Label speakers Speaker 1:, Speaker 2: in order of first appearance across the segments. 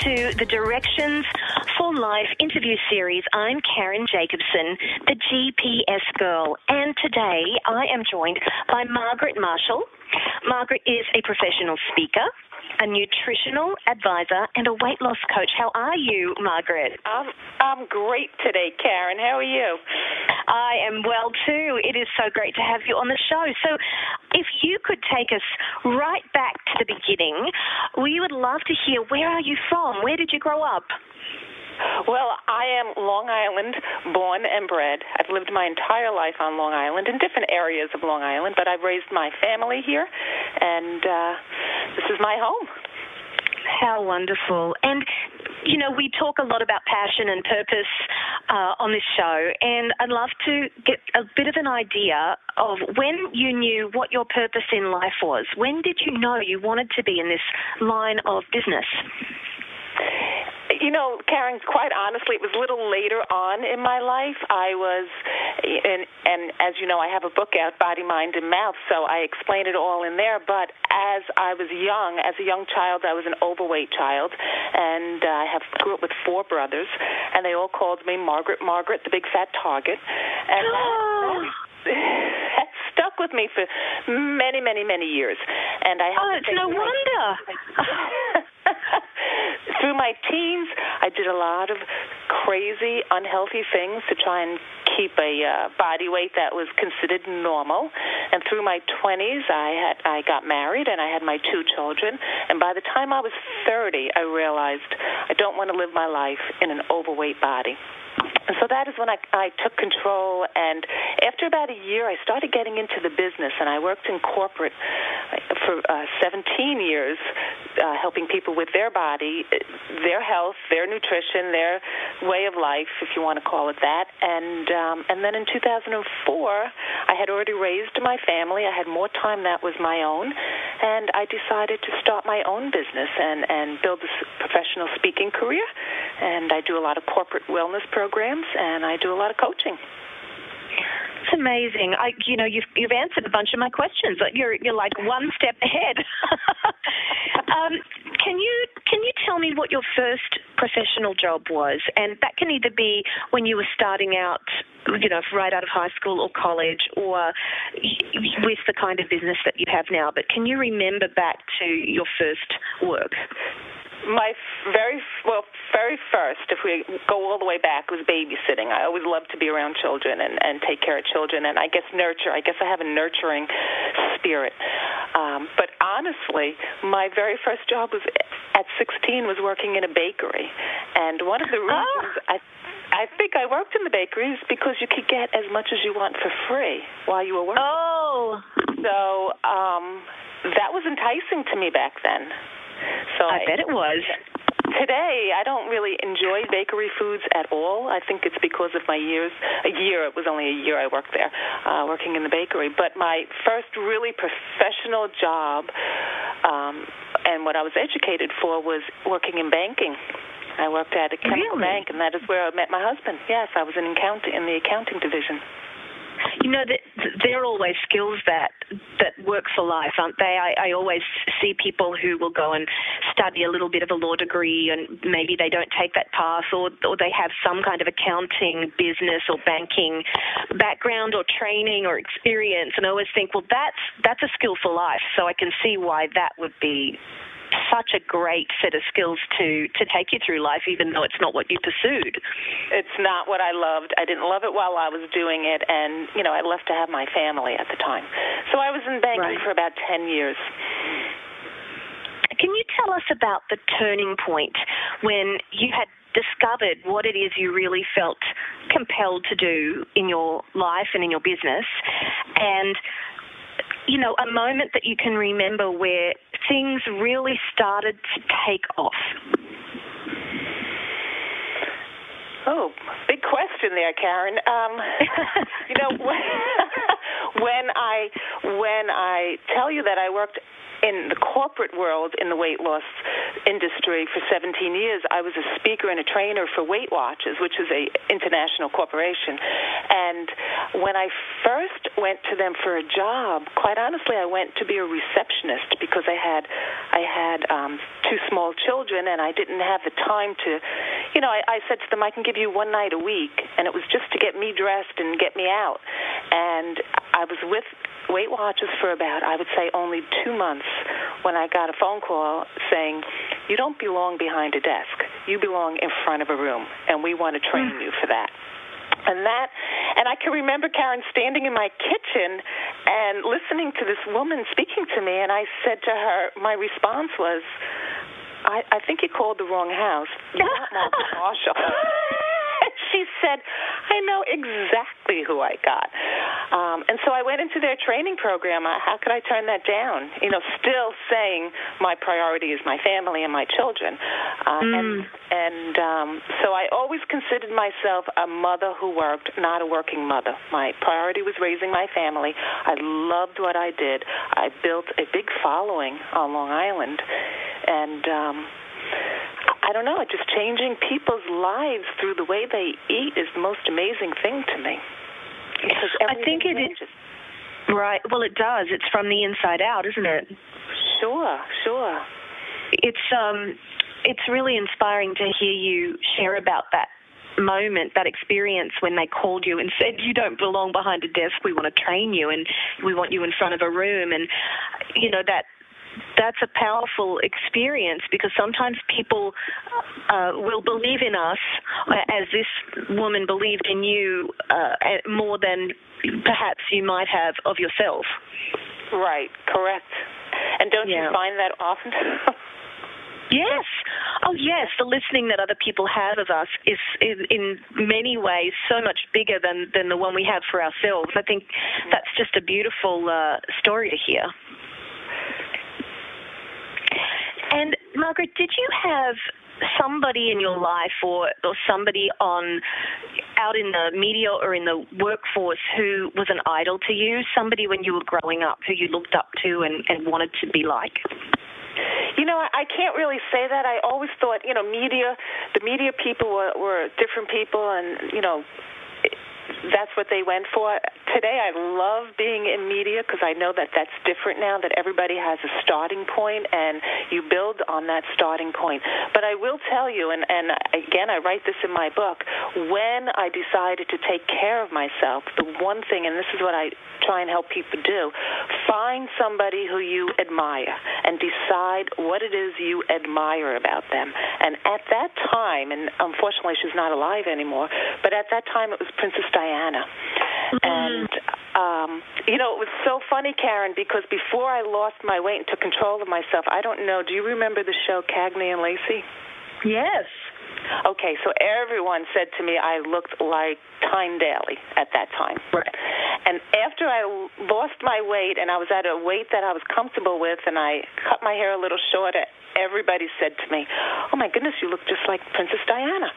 Speaker 1: to the Directions for Life interview series. I'm Karen Jacobsen, the GPS girl, and today I am joined by Margaret Marshall. Margaret is a professional speaker, a nutritional advisor, and a weight loss coach. How are you, Margaret?
Speaker 2: I'm, I'm great today, Karen. How are you?
Speaker 1: I am well too. It is so great to have you on the show. So, if you could take us right back to the beginning, we would love to hear where are you from? Where did you grow up?
Speaker 2: Well, I am Long Island born and bred. I've lived my entire life on Long Island in different areas of Long Island, but I've raised my family here, and uh, this is my home.
Speaker 1: How wonderful. And, you know, we talk a lot about passion and purpose uh, on this show, and I'd love to get a bit of an idea of when you knew what your purpose in life was. When did you know you wanted to be in this line of business?
Speaker 2: You know, Karen, quite honestly, it was a little later on in my life. I was, and, and as you know, I have a book out, Body, Mind, and Mouth, so I explain it all in there. But as I was young, as a young child, I was an overweight child, and uh, I have grew up with four brothers, and they all called me Margaret, Margaret, the big fat target, and that, that stuck with me for many, many, many years. And I
Speaker 1: oh, it's no wonder.
Speaker 2: Through my teens, I did a lot of crazy, unhealthy things to try and keep a uh, body weight that was considered normal. And through my 20s, I had I got married and I had my two children. And by the time I was 30, I realized I don't want to live my life in an overweight body. And so that is when I, I took control. And after about a year, I started getting into the business, and I worked in corporate for uh, 17 years, uh, helping people with their body, their health, their nutrition, their way of life, if you want to call it that. And um, and then in 2004, I had already raised my family. I had more time that was my own, and I decided to start my own business and and build a professional speaking career. And I do a lot of corporate wellness programs, and I do a lot of coaching.
Speaker 1: It's amazing. I, you know, you've you've answered a bunch of my questions. You're you're like one step ahead. um, can you can you tell me what your first professional job was? And that can either be when you were starting out, you know, right out of high school or college, or with the kind of business that you have now. But can you remember back to your first work?
Speaker 2: My very well very first if we go all the way back was babysitting i always loved to be around children and and take care of children and i guess nurture i guess i have a nurturing spirit um but honestly my very first job was at 16 was working in a bakery and one of the reasons oh. i I think I worked in the bakeries because you could get as much as you want for free while you were working.
Speaker 1: Oh.
Speaker 2: So um that was enticing to me back then.
Speaker 1: So I, I bet it was.
Speaker 2: Today, I don't really enjoy bakery foods at all. I think it's because of my years. A year, it was only a year I worked there, uh, working in the bakery. But my first really professional job, um, and what I was educated for, was working in banking. I worked at a chemical
Speaker 1: really?
Speaker 2: bank, and that is where I met my husband. Yes, I was an account in the accounting division
Speaker 1: you know, they're always skills that that work for life, aren't they? I, I always see people who will go and study a little bit of a law degree, and maybe they don't take that path, or or they have some kind of accounting, business, or banking background, or training, or experience, and I always think, well, that's that's a skill for life. So I can see why that would be such a great set of skills to to take you through life, even though it's not what you pursued.
Speaker 2: It's not what I loved. I didn't love it while I was doing it, and you know, I left to have my family at the time. So I was in banking right. for about ten years.
Speaker 1: Can you tell us about the turning point when you had discovered what it is you really felt compelled to do in your life and in your business and you know, a moment that you can remember where things really started to take off?
Speaker 2: Oh, big question there, Karen. Um, you know, when I when I tell you that I worked in the corporate world in the weight loss industry for 17 years. I was a speaker and a trainer for Weight Watchers, which is a international corporation. And when I first went to them for a job, quite honestly, I went to be a receptionist because I had I had um, two small children and I didn't have the time to, you know, I, I said to them, I can give you one night a week, and it was just to get me dressed and get me out. And I was with Weight Watchers for about, I would say, only two months when I got a phone call saying, You don't belong behind a desk. You belong in front of a room, and we want to train mm. you for that. And that, and I can remember Karen standing in my kitchen and listening to this woman speaking to me, and I said to her, my response was, I, I think you called the wrong house. You're not Margaret Marshall. she said, I know exactly who I got. Um, and so I went into their training program. How could I turn that down? You know, still saying my priority is my family and my children. Uh, mm. And, and um, so I always considered myself a mother who worked, not a working mother. My priority was raising my family. I loved what I did. I built a big following on Long Island. And, um, I don't know, it just changing people's lives through the way they eat is the most amazing thing to me. Because
Speaker 1: I think it changes. is. Right. Well, it does. It's from the inside out, isn't it?
Speaker 2: Sure, sure.
Speaker 1: It's um, it's really inspiring to hear you share about that moment, that experience when they called you and said, You don't belong behind a desk, we want to train you and we want you in front of a room. And, you know, that that's a powerful experience because sometimes people uh, will believe in us as this woman believed in you uh, more than perhaps you might have of yourself.
Speaker 2: Right, correct. And don't yeah. you find that often?
Speaker 1: Yes. Oh, yes. The listening that other people have of us is, is, in many ways so much bigger than, than the one we have for ourselves. I think that's just a beautiful uh, story to hear. And Margaret, did you have somebody in your life or, or somebody on out in the media or in the workforce who was an idol to you, somebody when you were growing up who you looked up to and, and wanted to be like?
Speaker 2: You know, I can't really say that. I always thought, you know, media, the media people were, were different people, and you know, that's what they went for. Today, I love being in media because I know that that's different now, that everybody has a starting point and you build on that starting point. But I will tell you, and, and again, I write this in my book, when I decided to take care of myself, the one thing, and this is what I try and help people do, find somebody who you admire and decide what it is you admire about them. And at that time, and unfortunately she's not alive anymore, but at that time it was Princess Diana. Mm-hmm. And um, you know, it was so funny, Karen, because before I lost my weight and took control of myself, I don't know. Do you remember the show Cagney and Lacey?
Speaker 1: Yes.
Speaker 2: Okay, so everyone said to me I looked like Tyne Daly at that time.
Speaker 1: Right.
Speaker 2: And after I lost my weight and I was at a weight that I was comfortable with and I cut my hair a little shorter, everybody said to me, "Oh my goodness, you look just like Princess Diana."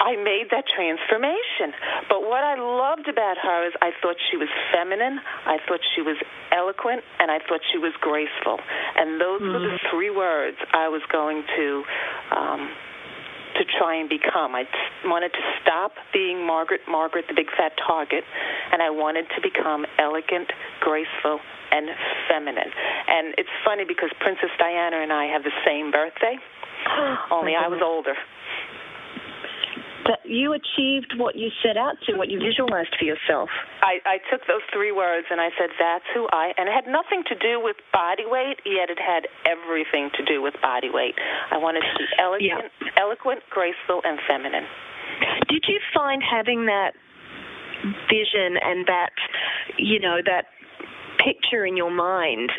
Speaker 2: I made that transformation. But what I loved about her is I thought she was feminine, I thought she was eloquent, and I thought she was graceful. And those mm-hmm. were the mm-hmm. three words I was going to. Um, to try and become. I wanted to stop being Margaret, Margaret, the big fat target, and I wanted to become elegant, graceful, and feminine. And it's funny because Princess Diana and I have the same birthday, only I was older
Speaker 1: that you achieved what you set out to, what you visualized for yourself.
Speaker 2: I, I took those three words and I said, that's who I, and it had nothing to do with body weight, yet it had everything to do with body weight. I wanted to be elegant, yeah. eloquent, graceful, and feminine.
Speaker 1: Did you find having that vision and that, you know, that picture in your mind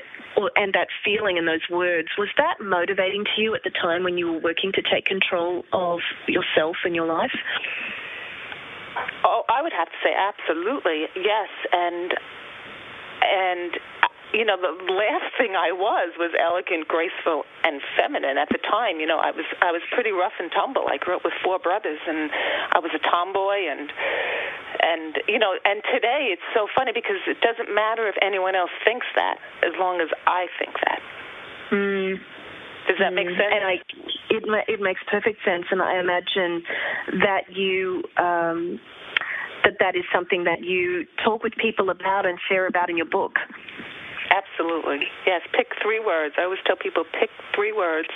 Speaker 1: and that feeling and those words, was that motivating to you at the time when you were working to take control of yourself and your life?
Speaker 2: Oh, I would have to say absolutely yes, and and you know, the last thing I was was elegant, graceful, and feminine at the time. You know, I was I was pretty rough and tumble. I grew up with four brothers, and I was a tomboy, and and you know, and today it's so funny because it doesn't matter if anyone else thinks that, as long as I think that.
Speaker 1: Mm.
Speaker 2: Does that make
Speaker 1: Mm.
Speaker 2: sense?
Speaker 1: And I, it it makes perfect sense, and I imagine that you. Um, that that is something that you talk with people about and share about in your book.
Speaker 2: Absolutely. Yes, pick three words. I always tell people pick three words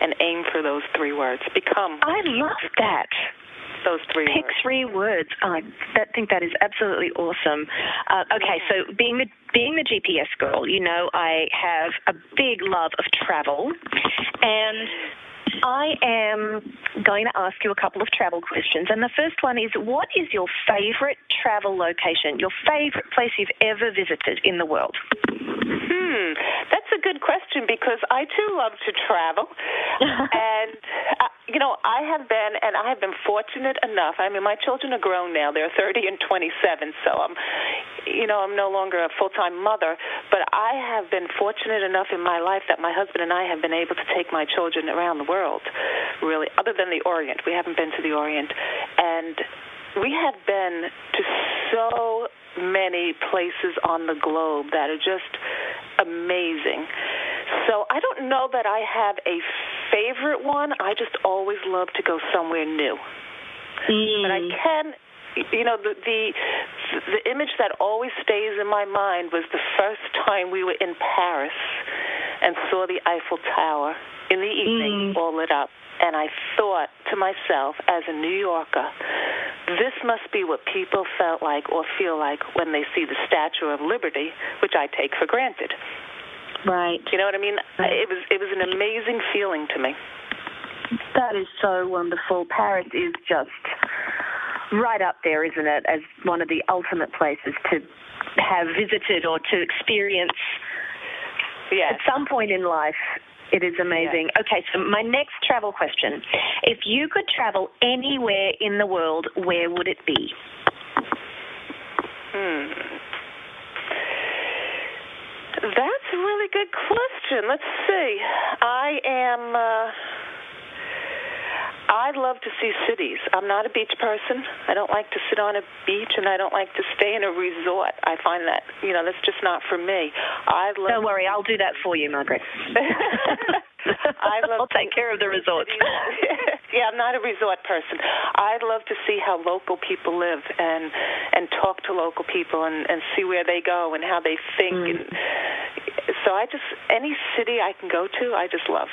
Speaker 2: and aim for those three words. Become
Speaker 1: I love that.
Speaker 2: those three
Speaker 1: Pick
Speaker 2: words.
Speaker 1: three words. I think that is absolutely awesome. Uh, okay, so being the being the GPS girl, you know, I have a big love of travel, and I am going to ask you a couple of travel questions. And the first one is, what is your favorite travel location? Your favorite place you've ever visited in the world?
Speaker 2: Hmm, that's a good question because I too love to travel, and uh, you know I have been and I have been fortunate enough. I mean, my children are grown now; they're 30 and 27, so I'm, you know, I'm no longer a full-time mother. But I have been fortunate enough in my life that my husband and I have been able to take my children around the world. Really, other than the Orient, we haven't been to the Orient, and we have been to so many places on the globe that are just amazing. So I don't know that I have a favorite one. I just always love to go somewhere new. But I can you know the the the image that always stays in my mind was the first time we were in Paris and saw the Eiffel Tower in the evening
Speaker 1: Mm.
Speaker 2: all lit up and I thought to myself as a New Yorker this must be what people felt like or feel like when they see the Statue of Liberty, which I take for granted.
Speaker 1: Right.
Speaker 2: You know what I mean?
Speaker 1: Right.
Speaker 2: It was it was an amazing feeling to me.
Speaker 1: That is so wonderful. Paris is just right up there, isn't it, as one of the ultimate places to have visited or to experience
Speaker 2: Yes.
Speaker 1: at some point in life. It is amazing. Okay, so my next travel question. If you could travel anywhere in the world, where would it be?
Speaker 2: Hmm. That's a really good question. Let's see. I am. Uh, I'd love to see cities. I'm not a beach person. I don't like to sit on a beach, and I don't like to stay in a resort. I find that you know that's just not for me. I'd love.
Speaker 1: Don't worry, I'll do that for you, Margaret.
Speaker 2: I love
Speaker 1: I'll take care of the resort.
Speaker 2: yeah, I'm not a resort person. I'd love to see how local people live and and talk to local people and and see where they go and how they think.
Speaker 1: Mm.
Speaker 2: And so I just any city I can go to, I just love.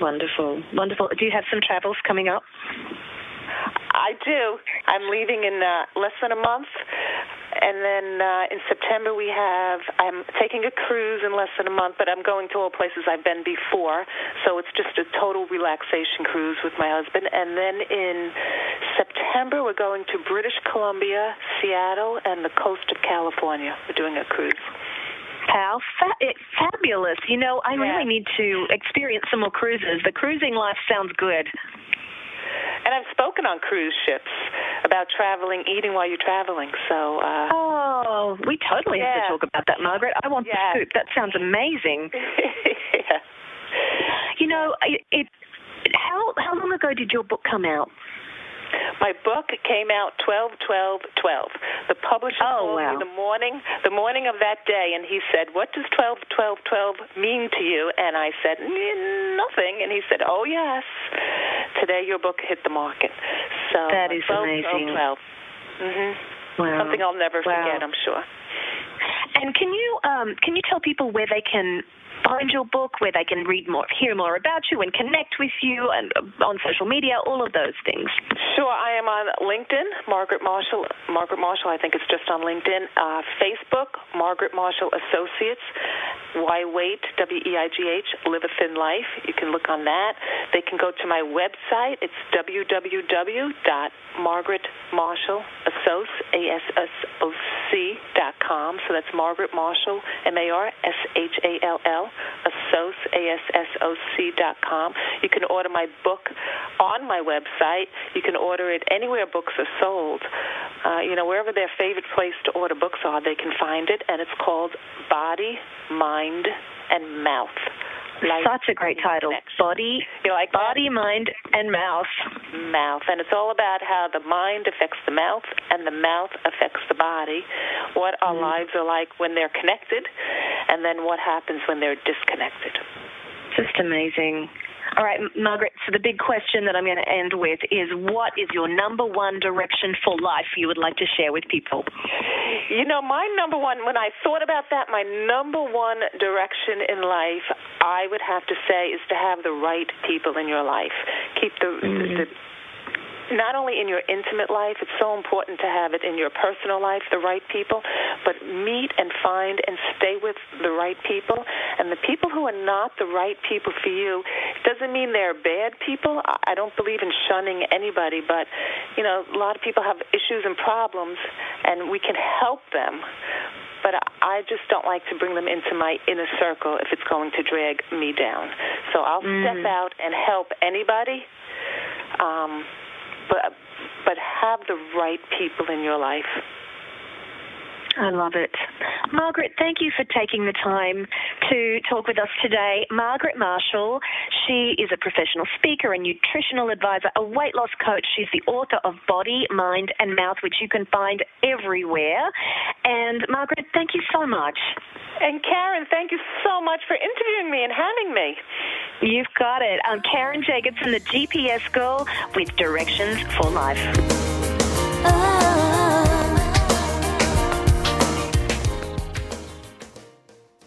Speaker 1: Wonderful, wonderful. Do you have some travels coming up?
Speaker 2: I do. I'm leaving in uh, less than a month. And then uh, in September we have I'm taking a cruise in less than a month, but I'm going to all places I've been before, so it's just a total relaxation cruise with my husband. And then in September we're going to British Columbia, Seattle, and the coast of California. We're doing a cruise.
Speaker 1: How fa- it's fabulous! You know, I
Speaker 2: Yeah.
Speaker 1: really need to experience some more cruises. The cruising life sounds good.
Speaker 2: And I've spoken on cruise ships about traveling, eating while you're traveling. So uh,
Speaker 1: Oh, we totally have to talk about that, Margaret. I want
Speaker 2: Yeah.
Speaker 1: the scoop. That sounds amazing.
Speaker 2: yeah.
Speaker 1: You know, it, it. How how long ago did your book come out?
Speaker 2: My book came out 12 12 12. The publisher
Speaker 1: Oh,
Speaker 2: called
Speaker 1: wow.
Speaker 2: me the morning the morning of that day and he said, "What does 12 12 12 mean to you?" And I said, "Mm, "Nothing." And he said, "Oh, yes. Today your book hit the market." So
Speaker 1: That is
Speaker 2: 12
Speaker 1: amazing.
Speaker 2: 12 12. Mhm.
Speaker 1: Wow.
Speaker 2: Something I'll never
Speaker 1: Wow.
Speaker 2: forget, I'm sure.
Speaker 1: And can you um, can you tell people where they can find your book, where they can read more, hear more about you, and connect with you, and uh, on social media, all of those things?
Speaker 2: Sure, I am on LinkedIn, Margaret Marshall. Margaret Marshall, I think it's just on LinkedIn. Uh, Facebook, Margaret Marshall Associates. Why wait? W E I G H. Live a thin life. You can look on that. They can go to my website. It's www.margaretmarshall.com. So that's Margaret Marshall, M A R S H A L L, Assoc, A S S O C dot com. You can order my book on my website. You can order it anywhere books are sold. Uh, you know, wherever their favorite place to order books are, they can find it, and it's called Body, Mind, and Mouth.
Speaker 1: Such a great title.
Speaker 2: Connection.
Speaker 1: Body,
Speaker 2: You like that?
Speaker 1: body, mind, and mouth.
Speaker 2: mouth, and it's all about how the mind affects the mouth and the mouth affects the body, what our
Speaker 1: Mm-hmm.
Speaker 2: lives are like when they're connected, and then what happens when they're disconnected.
Speaker 1: Just amazing. All right, Margaret, so the big question that I'm going to end with is what is your number one direction for life you would like to share with people?
Speaker 2: You know, my number one, when I thought about that, my number one direction in life, I would have to say, is to have the right people in your life. Keep the, mm-hmm. the not only in your intimate life, it's so important to have it in your personal life, the right people, but meet and find and stay with the right people. And the people who are not the right people for you doesn't mean they're bad people. I don't believe in shunning anybody, but, you know, a lot of people have issues and problems, and we can help them but I just don't like to bring them into my inner circle if it's going to drag me down. So I'll mm. step out and help anybody. Um, but but have the right people in your life.
Speaker 1: I love it. Margaret, thank you for taking the time to talk with us today. Margaret Marshall, she is a professional speaker, a nutritional advisor, a weight loss coach. She's the author of Body, Mind, and Mouth, which you can find everywhere. And Margaret, thank you so much.
Speaker 2: And Karen, thank you so much for interviewing me and having me.
Speaker 1: You've got it. I'm Karen Jacobsen, the GPS girl with directions for life. Oh.